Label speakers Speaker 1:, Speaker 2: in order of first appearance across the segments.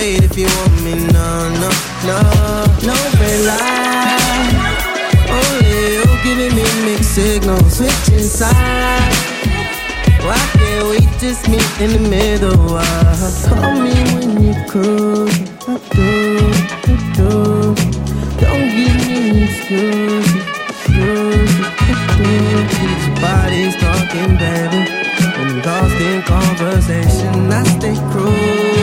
Speaker 1: Wait if you want me, no, no, no, no red light. Only you giving me mixed signals, switching sides. Why can't we just meet in the middle? Uh, call me when you cruise. I do, I do. Don't give me excuses, do. These talking, baby. I'm lost in conversation. I stay cruising.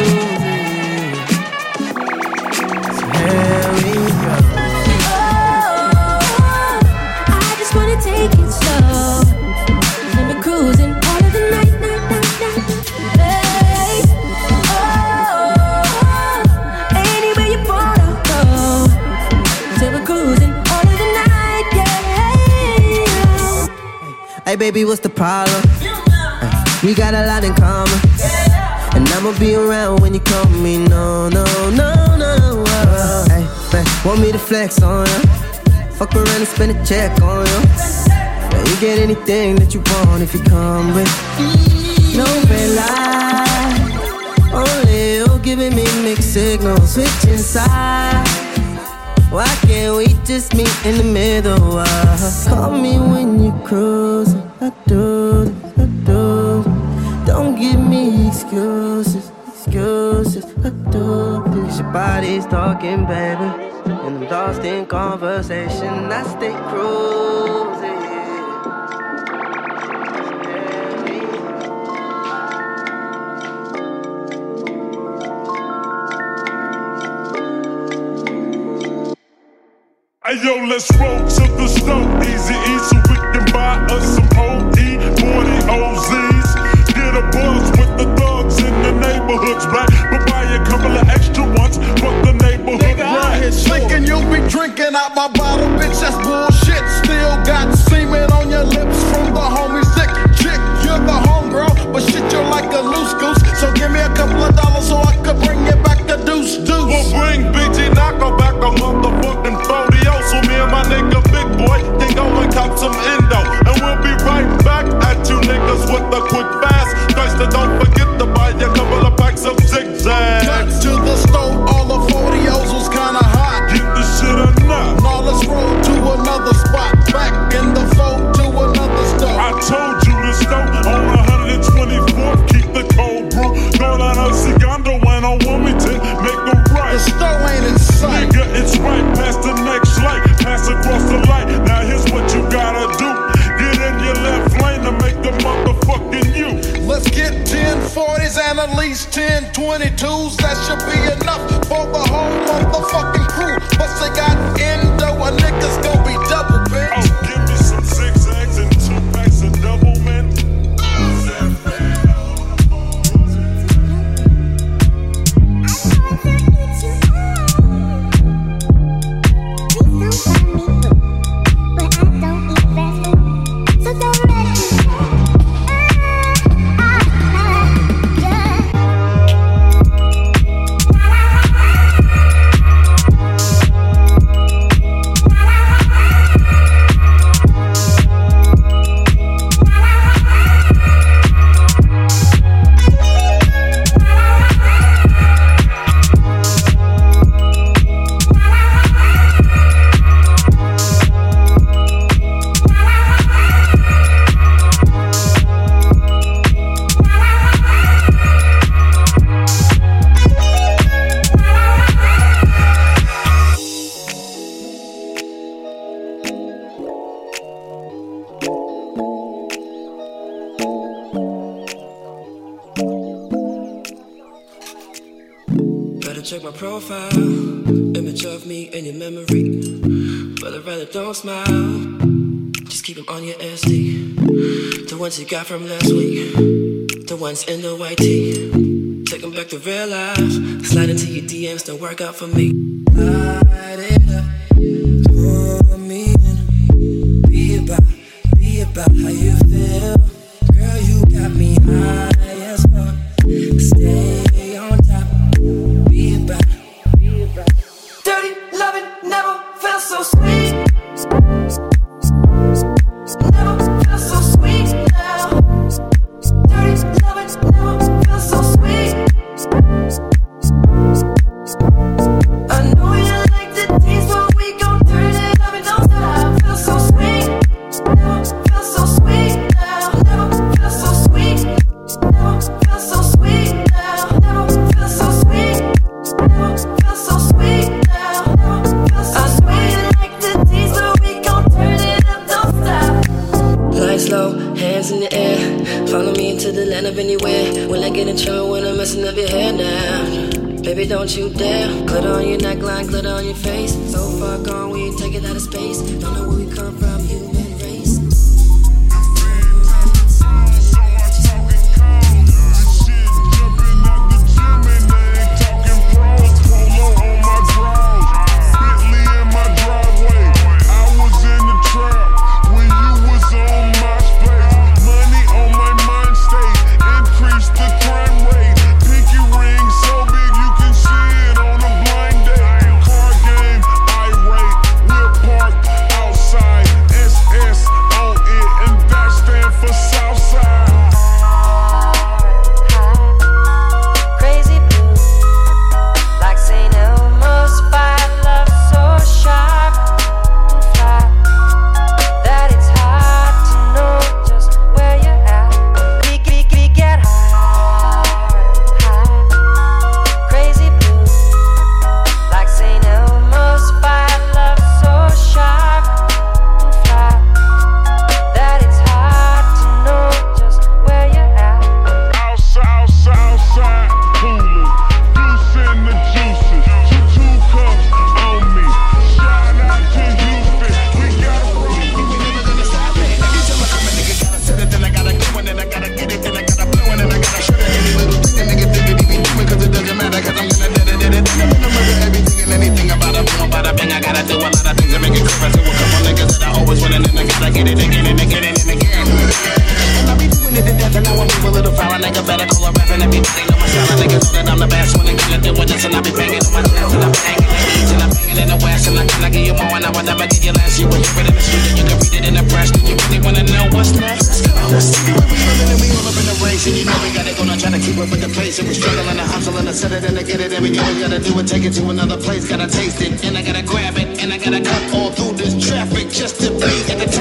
Speaker 1: Baby, what's the problem? We got a lot in common. And I'ma be around when you call me. No, no, no, no. Uh, hey, man, want me to flex on ya? Fuck around and spend a check on you. Yeah, you get anything that you want if you come with no red light. Only you giving me mixed signals, switching sides. Why can't we just meet in the middle? Uh, call me when you cruise. I do, I do. Don't give me excuses, excuses. I do. Cause your body's talking, baby. And I'm lost in conversation. I stay cruising.
Speaker 2: Hey yo, let's roll to the stove, easy E, so we can buy us
Speaker 3: out my bottle, bitch. That's bullshit. Still got
Speaker 1: check my profile, image of me in your memory. But I'd rather don't smile, just keep them on your SD. The ones you got from last week, the ones in the white tee. Take them back to real life, slide into your DMs, don't work out for me. Light it up, pour me in, be about, be about how you feel. gotta do it, take
Speaker 4: it to another place, gotta taste it, and I
Speaker 5: gotta grab it, and I gotta cut all through this traffic just to
Speaker 6: be at the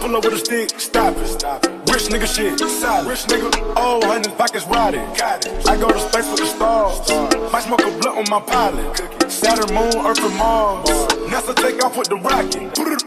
Speaker 6: Pull up with a stick, stop it. stop Rich nigga shit, solid. Rich nigga, oh, hundred pockets rotted. I go to space with the stars. Might smoke a blunt on my pilot. Saturn, moon, Earth, and Mars. NASA take off with the rocket.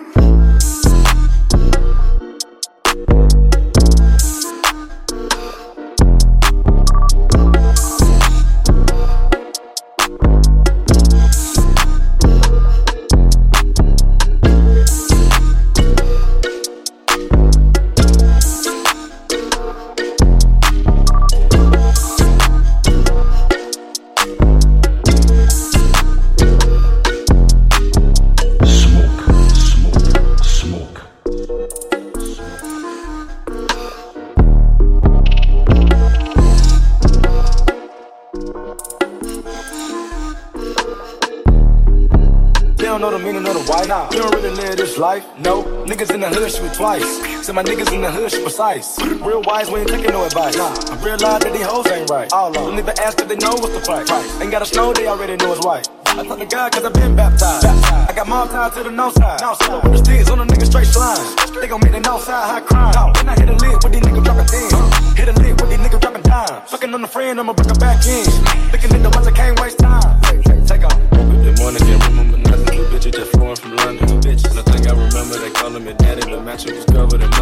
Speaker 6: Don't know the meaning of the white. Nah. You don't really live this life. No. Niggas in the hood shoot twice. Say my niggas in the hood shoot precise. Real wise, we ain't taking no advice. Nah. I realize that these hoes ain't right. All of them. Don't even ask if they know what's the price. Ain't gotta snow, they already know it's white. I talk to God cause I been baptized. I got mom tied to the north side. The sticks on the nigga straight slime. They gon' make the north side high crime. Then I hit a lid with these niggas dropping things. Hit a lid with these niggas dropping dimes. Fucking on the friend, I'ma bring her back in. Thinking in the ones I can't waste time. Take, take, off.
Speaker 7: Good morning, can't remember daddy. The mattress was